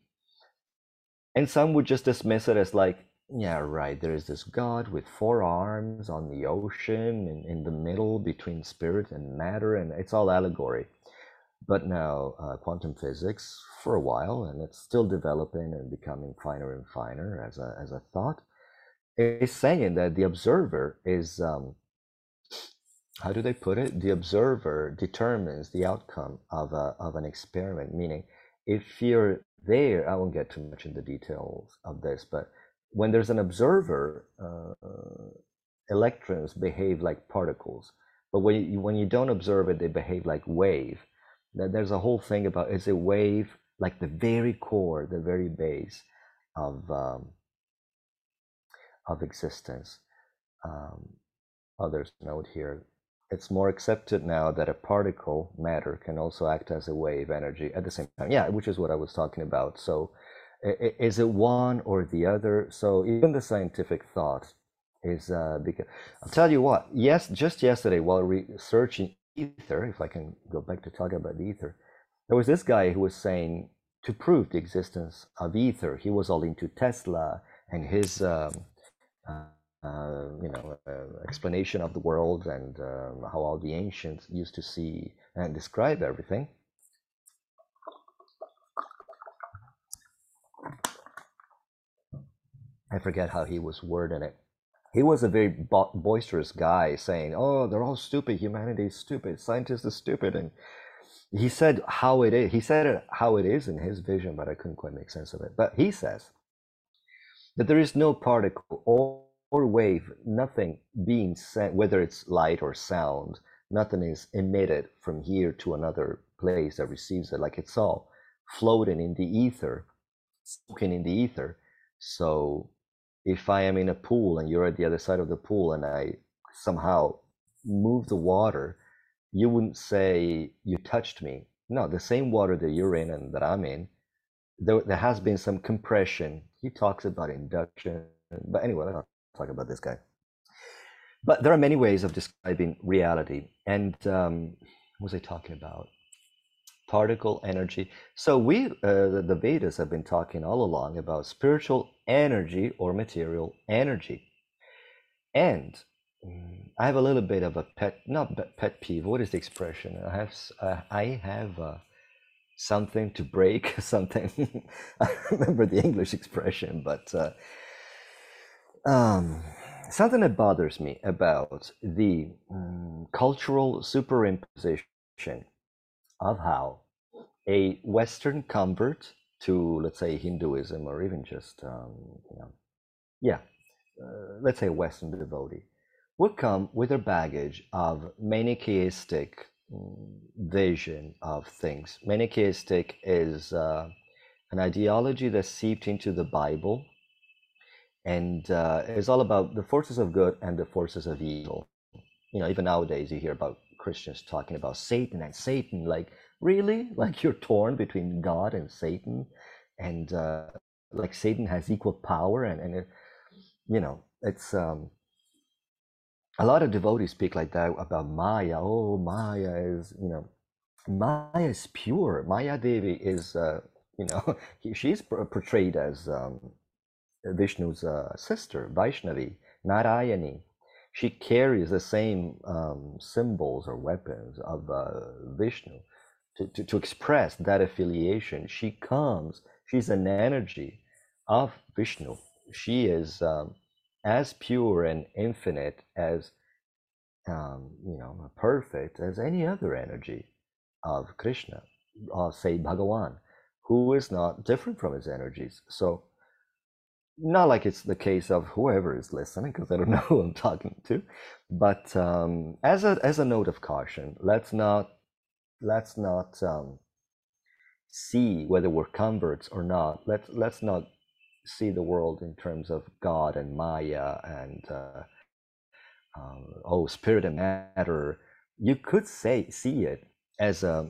Speaker 1: And some would just dismiss it as like yeah right there is this god with four arms on the ocean and in the middle between spirit and matter and it's all allegory. But now uh, quantum physics for a while and it's still developing and becoming finer and finer as a, as a thought is saying that the observer is um, how do they put it? The observer determines the outcome of, a, of an experiment, meaning if you're there, I won't get too much in the details of this, but when there's an observer, uh, electrons behave like particles. But when you, when you don't observe it, they behave like wave. Now, there's a whole thing about is a wave like the very core, the very base of um, of existence. Um, others note here it's more accepted now that a particle matter can also act as a wave energy at the same time. Yeah which is what i was talking about. So is it one or the other? So even the scientific thought is uh, because i'll tell you what yes just yesterday while researching ether if i can go back to talk about the ether there was this guy who was saying to prove the existence of ether he was all into tesla and his um, uh, uh, you know, uh, explanation of the world and um, how all the ancients used to see and describe everything. I forget how he was wording it. He was a very bo- boisterous guy saying, Oh, they're all stupid. Humanity is stupid. Scientists are stupid. And he said how it is. He said it how it is in his vision, but I couldn't quite make sense of it. But he says that there is no particle or, or wave, nothing being sent, whether it's light or sound, nothing is emitted from here to another place that receives it. Like it's all floating in the ether, soaking in the ether. So if I am in a pool and you're at the other side of the pool and I somehow move the water, you wouldn't say you touched me. No, the same water that you're in and that I'm in, there, there has been some compression. He talks about induction, but anyway, talk about this guy. But there are many ways of describing reality. And um, what was I talking about? Particle energy. So we, uh, the, the Vedas, have been talking all along about spiritual energy or material energy. And mm, I have a little bit of a pet, not pet peeve. What is the expression? I have, uh, I have uh, something to break, *laughs* something. *laughs* I remember the English expression, but uh, um, something that bothers me about the um, cultural superimposition of how a Western convert to, let's say, Hinduism or even just, um, you know, yeah, uh, let's say Western devotee, would come with a baggage of Manichaeistic mm, vision of things. Manichaeistic is uh, an ideology that's seeped into the Bible and uh, it's all about the forces of good and the forces of evil. You know, even nowadays you hear about Christians talking about Satan and Satan. Like, really? *laughs* Like you're torn between God and Satan, and uh, like Satan has equal power, and and it, you know, it's um, a lot of devotees speak like that about Maya. Oh, Maya is you know, Maya is pure. Maya Devi is uh, you know, *laughs* she's portrayed as um, Vishnu's uh, sister, Vaishnavi, Narayani, she carries the same um, symbols or weapons of uh, Vishnu to, to, to, express that affiliation. She comes, she's an energy of Vishnu. She is um, as pure and infinite as, um, you know, perfect as any other energy of Krishna, say Bhagawan, who is not different from his energies. So not like it's the case of whoever is listening because i don't *laughs* know who i'm talking to but um, as a as a note of caution let's not let's not um, see whether we're converts or not. Let's let's not see the world in terms of god and maya and uh, um, oh spirit and matter. You could say see it as a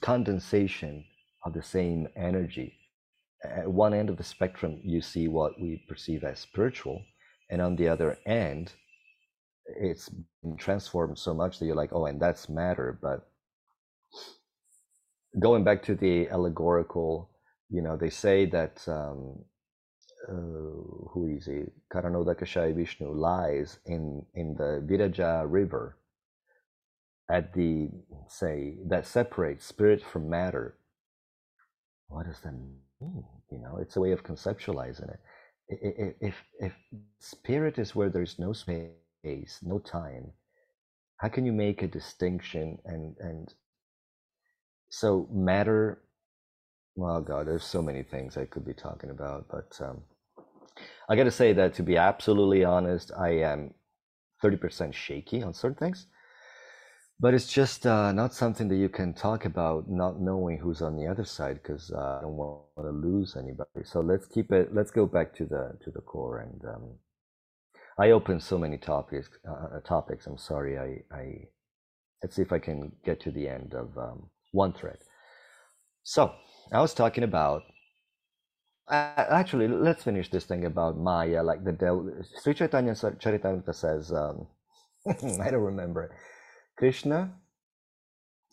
Speaker 1: condensation of the same energy at one end of the spectrum, you see what we perceive as spiritual, and on the other end, it's transformed so much that you're like, oh, and that's matter. But going back to the allegorical, you know, they say that um, uh, who is it? Karanodakashayi Vishnu lies in in the Viraja river at the say that separates spirit from matter. What does that mean? You know, it's a way of conceptualizing it. If if spirit is where there's no space, no time, how can you make a distinction and and so matter? Well, God, there's so many things I could be talking about, but um, I got to say that to be absolutely honest, I am 30% shaky on certain things but it's just uh, not something that you can talk about not knowing who's on the other side because uh, I don't want to lose anybody. So let's keep it. Let's go back to the to the core. And um, I opened so many topics. Uh, topics. I'm sorry. I, I let's see if I can get to the end of um, one thread. So I was talking about. actually, let's finish this thing about Maya. Like the Del- Sri Chaitanya Charitamrita says. Um, *laughs* I don't remember it Krishna,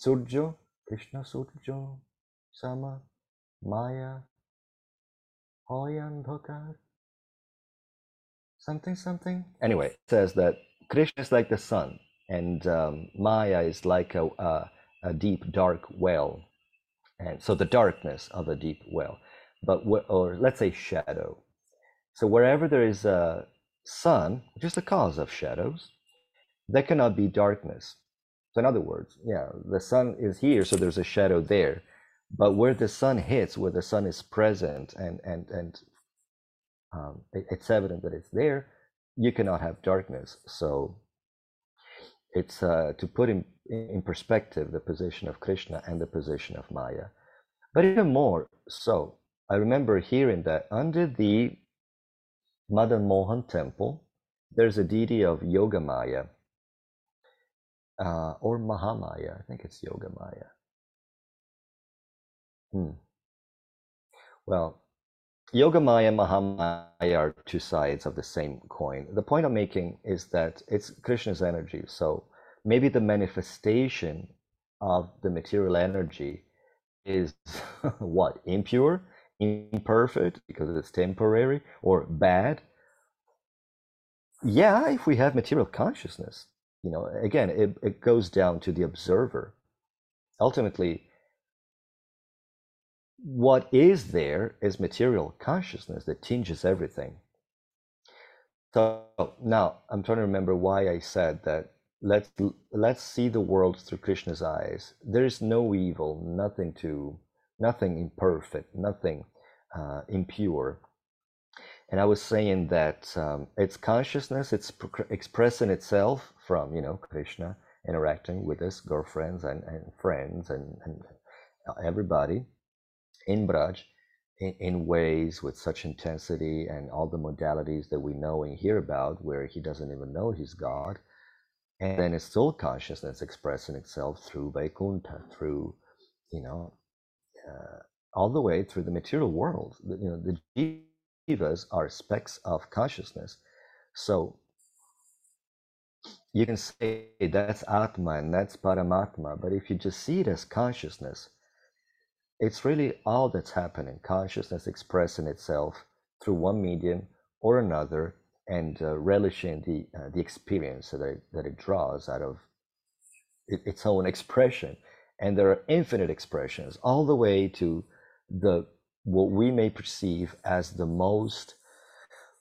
Speaker 1: Surjo, Krishna Surjo, Sama, Maya, Hoyandhokar, something, something. Anyway, it says that Krishna is like the sun, and um, Maya is like a, a, a, deep, dark well. And so the darkness of a deep well, but or let's say shadow. So wherever there is a sun, which is the cause of shadows, there cannot be darkness. So in other words, yeah, the sun is here, so there's a shadow there. But where the sun hits, where the sun is present and and and um, it, it's evident that it's there, you cannot have darkness. So it's uh, to put in, in perspective the position of Krishna and the position of Maya. But even more so, I remember hearing that under the Madan Mohan temple, there's a deity of Yoga Maya uh, or Mahamaya. I think it's Yoga Maya. Hmm. Well, Yoga Maya and Mahamaya are two sides of the same coin. The point I'm making is that it's Krishna's energy. So maybe the manifestation of the material energy is *laughs* what? Impure, imperfect because it's temporary, or bad. Yeah, if we have material consciousness, you know, again, it, it goes down to the observer. Ultimately, what is there is material consciousness that tinges everything. So now I'm trying to remember why I said that let's let's see the world through Krishna's eyes. There is no evil, nothing to, nothing imperfect, nothing uh, impure. And I was saying that um, it's consciousness, it's expressing itself from you know Krishna interacting with his girlfriends and, and friends and, and everybody in Braj in, in ways with such intensity and all the modalities that we know and hear about where he doesn't even know he's God. And then it's still consciousness expressing itself through Vaikuntha, through, you know, uh, all the way through the material world. You know, the jivas are specks of consciousness. So you can say that's Atma and that's Paramatma, but if you just see it as consciousness, it's really all that's happening consciousness expressing itself through one medium or another and uh, relishing the uh, the experience that it, that it draws out of it, its own expression and there are infinite expressions all the way to the what we may perceive as the most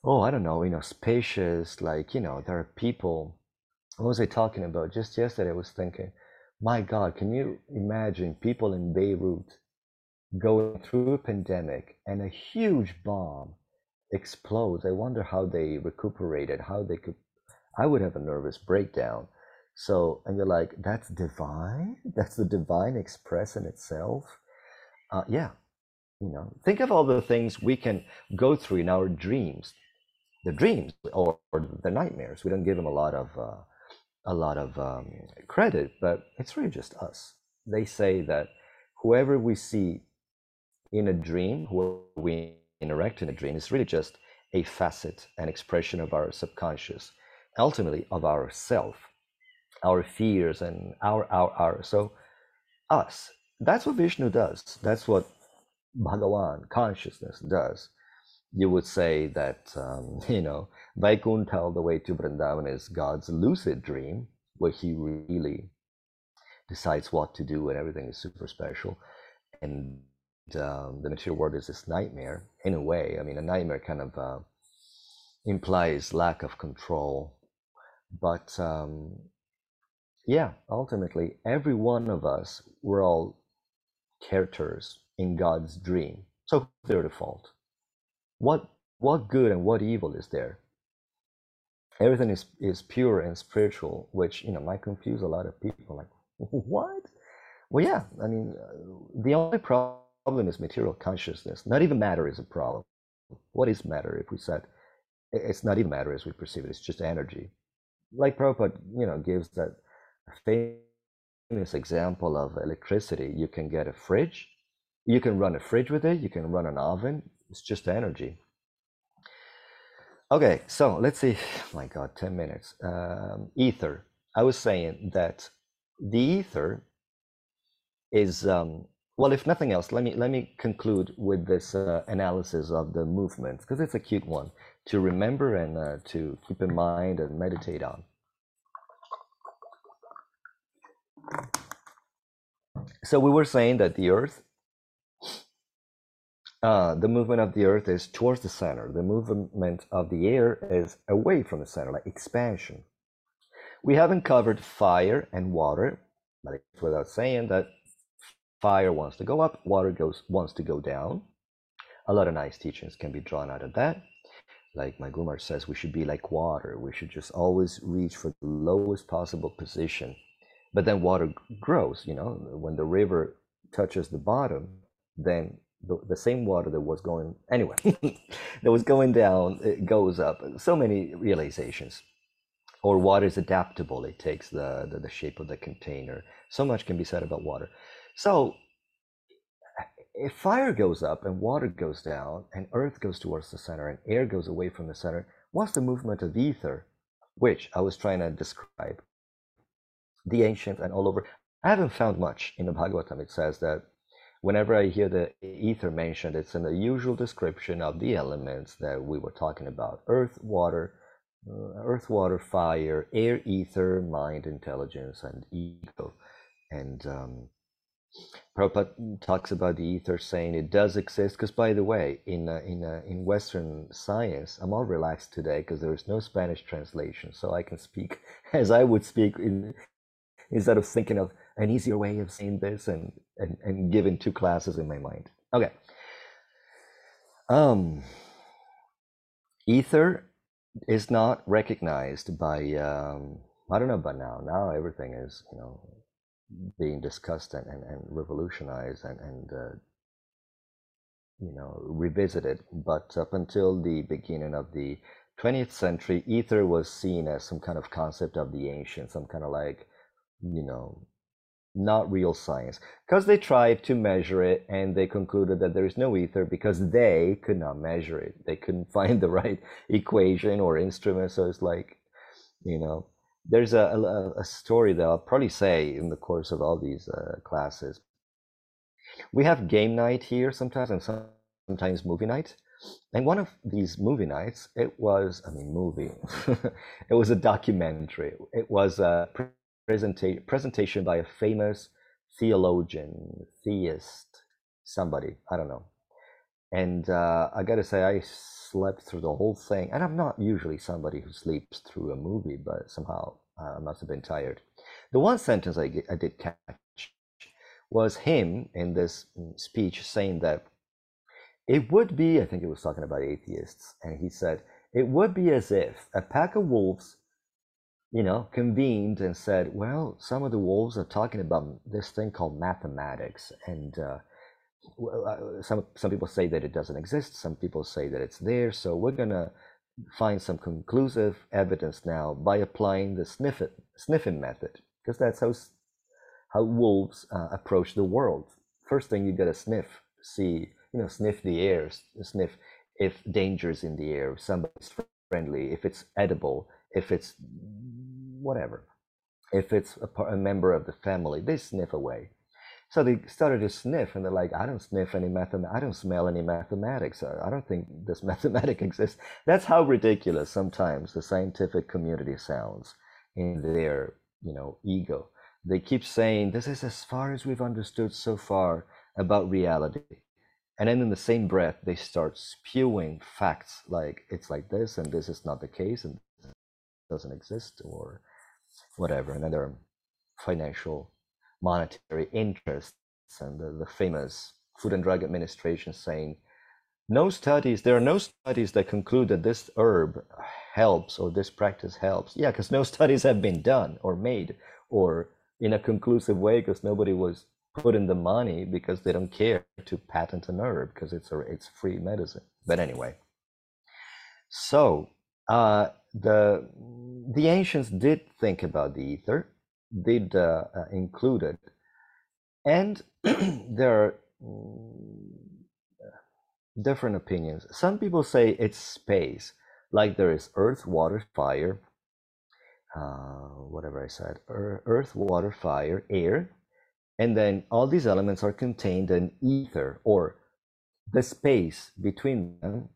Speaker 1: oh i don't know you know spacious like you know there are people what was i talking about just yesterday i was thinking my god can you imagine people in beirut going through a pandemic and a huge bomb explodes. I wonder how they recuperated, how they could. I would have a nervous breakdown. So, and you're like, that's divine? That's the divine express in itself? Uh, yeah. You know, think of all the things we can go through in our dreams, the dreams or, or the nightmares. We don't give them a lot of uh, a lot of um, credit, but it's really just us. They say that whoever we see in a dream, where we interact in a dream, is really just a facet, an expression of our subconscious, ultimately of our self, our fears and our, our, our. So, us. That's what Vishnu does. That's what Bhagawan, consciousness, does. You would say that, um, *laughs* you know, Vaikuntha all the way to Vrindavan is God's lucid dream, where he really decides what to do and everything is super special. And um, the material world is this nightmare in a way. I mean, a nightmare kind of uh, implies lack of control, but um, yeah, ultimately, every one of us we're all characters in God's dream. So their default. What what good and what evil is there? Everything is is pure and spiritual, which you know might confuse a lot of people. Like *laughs* what? Well, yeah. I mean, uh, the only problem problem is material consciousness. Not even matter is a problem. What is matter if we said it's not even matter as we perceive it, it's just energy. Like Prabhupada, you know, gives that famous example of electricity. You can get a fridge, you can run a fridge with it, you can run an oven, it's just energy. Okay, so let's see. *sighs* My God, 10 minutes. Um, ether. I was saying that the ether is um, well, if nothing else, let me let me conclude with this uh, analysis of the movements because it's a cute one to remember and uh, to keep in mind and meditate on. So we were saying that the Earth, uh, the movement of the Earth is towards the center. The movement of the air is away from the center, like expansion. We haven't covered fire and water, but it's without saying that Fire wants to go up, water goes wants to go down. A lot of nice teachings can be drawn out of that. like my Gumar says, we should be like water. We should just always reach for the lowest possible position. But then water grows, you know, when the river touches the bottom, then the, the same water that was going, anyway, *laughs* that was going down, it goes up. So many realizations. Or water is adaptable, it takes the, the, the shape of the container. So much can be said about water. So if fire goes up and water goes down and earth goes towards the center and air goes away from the center, what's the movement of ether? Which I was trying to describe. The ancient and all over. I haven't found much in the Bhagavatam. It says that whenever I hear the ether mentioned, it's in the usual description of the elements that we were talking about earth, water, uh, earth, water, fire, air, ether, mind, intelligence, and ego. And um, Prabhupada talks about the ether, saying it does exist. Because, by the way, in uh, in uh, in Western science, I'm all relaxed today because there is no Spanish translation, so I can speak *laughs* as I would speak in, instead of thinking of an easier way of saying this and and and giving two classes in my mind. Okay. Um, ether is not recognized by um, I don't know, but now now everything is you know being discussed and, and, and revolutionized and, and uh, you know revisited but up until the beginning of the 20th century ether was seen as some kind of concept of the ancient some kind of like you know not real science because they tried to measure it and they concluded that there is no ether because they could not measure it they couldn't *laughs* find the right equation or instrument so it's like you know there's a, a, a, story that I'll probably say in the course of all these uh, classes. We have game night here sometimes, and sometimes movie night. And one of these movie nights, it was, I mean, movie, *laughs* it was a documentary. It was a presenta- presentation by a famous theologian, theist, somebody, I don't know. And uh, I gotta say, I slept through the whole thing. And I'm not usually somebody who sleeps through a movie, but somehow uh, I must have been tired. The one sentence I, I did catch was him in this mm, speech saying that it would be, I think he was talking about atheists, and he said, it would be as if a pack of wolves, you know, convened and said, well, some of the wolves are talking about this thing called mathematics, and uh, uh, some some people say that it doesn't exist. Some people say that it's there. So we're gonna find some conclusive evidence now by applying the sniffing sniffing method, because that's how how wolves uh, approach the world. First thing you gotta sniff, see you know sniff the air, sniff if danger's in the air, if somebody's friendly, if it's edible, if it's whatever, if it's a, a member of the family, they sniff away so they started to sniff, and they're like, "I don't sniff any mathem. I don't smell any mathematics. Uh, I don't think this *laughs* mathematic exists." That's how ridiculous sometimes the scientific community sounds in their, you know, ego. They keep saying, "This is as far as we've understood so far about reality," and then in the same breath, they start spewing facts like it's like this, and this is not the case, and doesn't exist, or whatever. Another financial monetary interests and the, the famous Food and Drug Administration saying no studies there are no studies that conclude that this herb helps or this practice helps. Yeah because no *laughs* studies have been done or made or in a conclusive way because nobody was put in the money because they don't care to patent an herb because it's a it's free medicine. But anyway. So uh, the the ancients did think about the ether did uh, uh, include it. And *clears throat* there are mm, different opinions. Some people say it's space, like there is earth, water, fire, uh, whatever I said, earth, water, fire, air, and then all these elements are contained in ether, or the space between them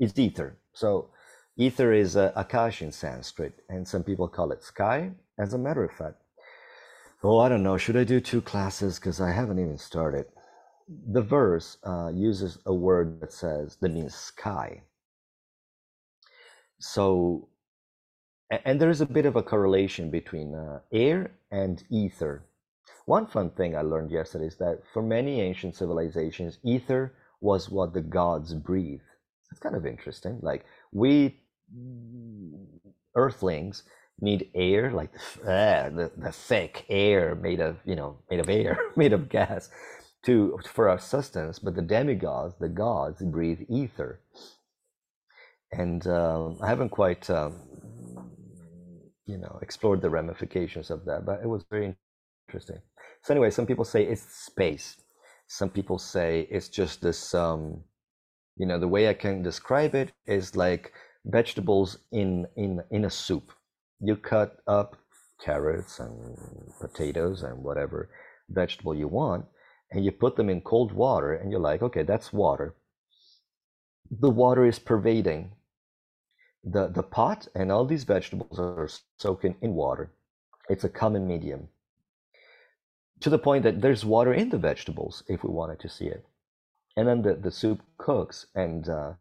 Speaker 1: is ether. So ether is uh, akash in Sanskrit, and some people call it sky. As a matter of fact, Oh, I don't know. Should I do two classes? Because I haven't even started. The verse uh, uses a word that says that means sky. So, and there is a bit of a correlation between uh, air and ether. One fun thing I learned yesterday is that for many ancient civilizations, ether was what the gods breathed. It's kind of interesting. Like we earthlings need air, like uh, the, the thick air made of, you know, made of air, *laughs* made of gas to for our sustenance, but the demigods, the gods, breathe ether. And uh, I haven't quite, um, you know, explored the ramifications of that, but it was very interesting. So anyway, some people say it's space. Some people say it's just this. Um, you know, the way I can describe it is like vegetables in in in a soup. You cut up carrots and potatoes and whatever vegetable you want, and you put them in cold water, and you're like, okay, that's water. The water is pervading the the pot, and all these vegetables are soaking in water. It's a common medium to the point that there's water in the vegetables if we wanted to see it. And then the, the soup cooks, and uh,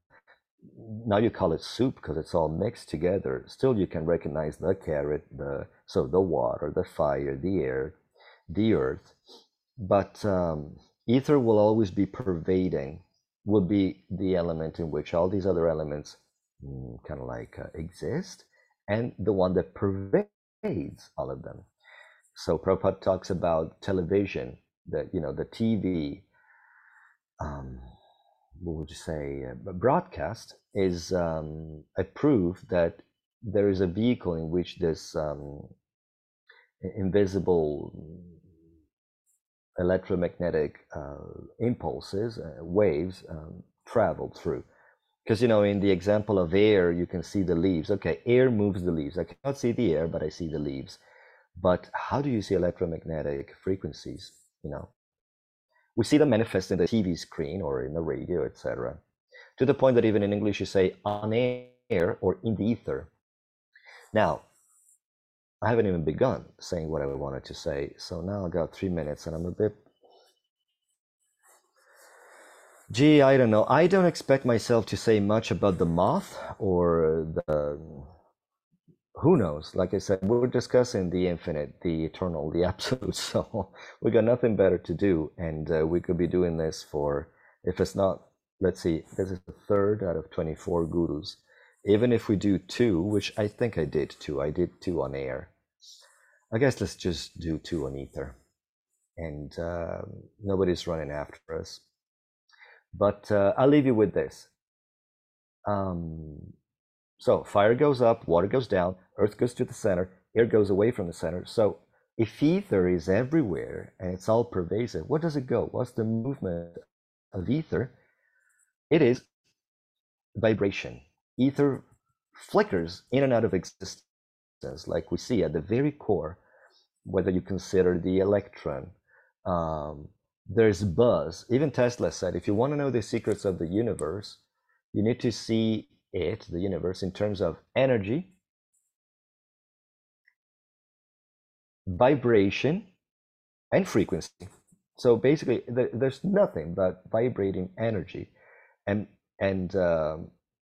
Speaker 1: now you call it soup because it's all mixed together. Still, you can recognize the carrot, the so the water, the fire, the air, the earth. But um, ether will always be pervading, will be the element in which all these other elements mm, kind of like uh, exist, and the one that pervades all of them. So Prabhupada talks about television, that you know the TV, um, what would you say, uh, broadcast is um, a proof that there is a vehicle in which this um, invisible electromagnetic uh, impulses, uh, waves, um, travel through. Because you know, in the example of air, you can see the leaves. Okay, air moves the leaves. I cannot see the air, but I see the leaves but how do you see electromagnetic frequencies you know we see them manifest in the tv screen or in the radio etc to the point that even in english you say on air or in the ether. Now i haven't even begun saying what i wanted to say so now I've got three minutes and i'm a bit gee i don't know. I don't expect myself to say much about the moth or the who knows? Like I said, we're discussing the infinite, the eternal, the *laughs* absolute. So we got nothing better to do, and uh, we could be doing this for, if it's not, let's see, this is the third out of twenty-four gurus. Even if we do two, which I think I did two, I did two on air. I guess let's just do two on ether, and uh, nobody's running after us. But uh, I'll leave you with this. Um, so fire goes up, water goes down, earth goes to the center, air goes away from the center. So if ether is everywhere and it's all pervasive, where does it go? What's the movement of ether? It is vibration. Ether flickers in and out of existence, like we see at the very core, whether you consider the electron. Um, there's buzz. Even Tesla said if you want to know the secrets of the universe, you need to see it, the universe, in terms of energy, vibration, and frequency. So basically, there's nothing but vibrating energy, and and um,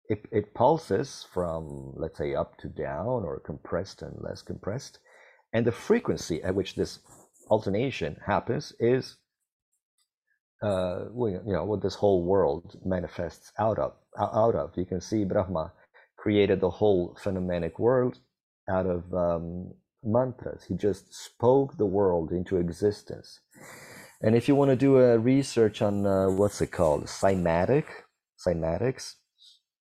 Speaker 1: it, it pulses from let's say up to down or compressed and less compressed, and the frequency at which this alternation happens is uh, you know what this whole world manifests out of out of. You can see brahma created the whole phenomenic world out of um, mantras. He just spoke the world into existence. And if you want to do a research on uh, what's it called? Cymatic? Cymatics?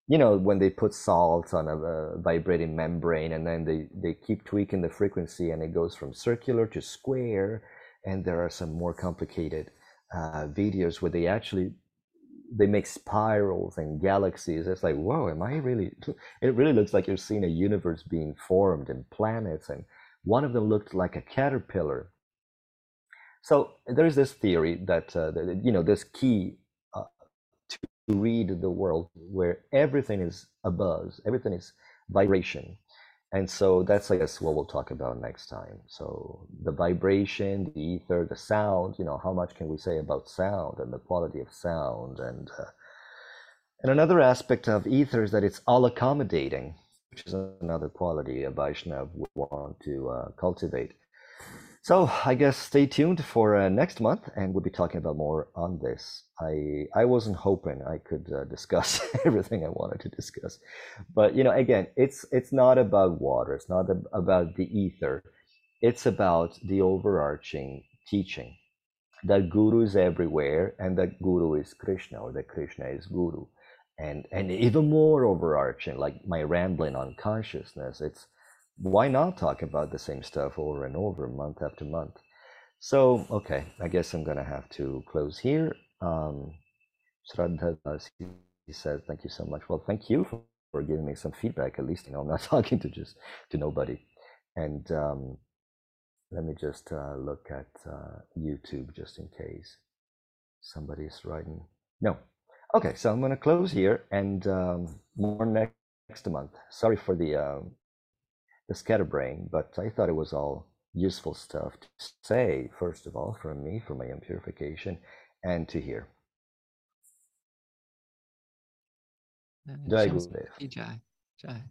Speaker 1: You know when they put salt on a, a vibrating membrane and then they they keep tweaking the frequency and it goes from circular to square. And there are some more complicated uh, videos where they actually they make spirals and galaxies. It's like, whoa, am I really? *laughs* It really looks like you're seeing a universe being formed and planets, and one of them looked like a caterpillar. So there's this theory that, uh, that you know this key uh, to read the world where everything is a buzz, everything is vibration, and so that's i guess what we'll talk about next time. So the vibration the ether the sound you know how much can we say about sound and the quality of sound and uh, and another aspect of ether is that it's all accommodating which is another quality a vaishnav would want to uh, cultivate So I guess stay tuned for uh, next month, and we'll be talking about more on this. I I wasn't hoping I could uh, discuss *laughs* everything I wanted to discuss, but you know, again, it's it's not about water. It's not about the ether. It's about the overarching teaching that Guru is everywhere, and that Guru is Krishna, or that Krishna is Guru, and and even more overarching, like my rambling on consciousness. It's why not talk about the same stuff over and over month after month? So okay i guess i'm gonna have to close here. Um Shraddha he says thank you so much. Well thank you for, for giving me some feedback at least you know i'm not *laughs* talking to just to nobody. And um let me just uh, look at uh, youtube just in case somebody's writing. No. Okay so i'm to close here and um, more next, next month. Sorry for the um, the scatterbrain, but I thought it was all useful stuff to say, first of all, from me, for my own purification, and to hear. Jai Gurudev.
Speaker 2: Jai. Jai.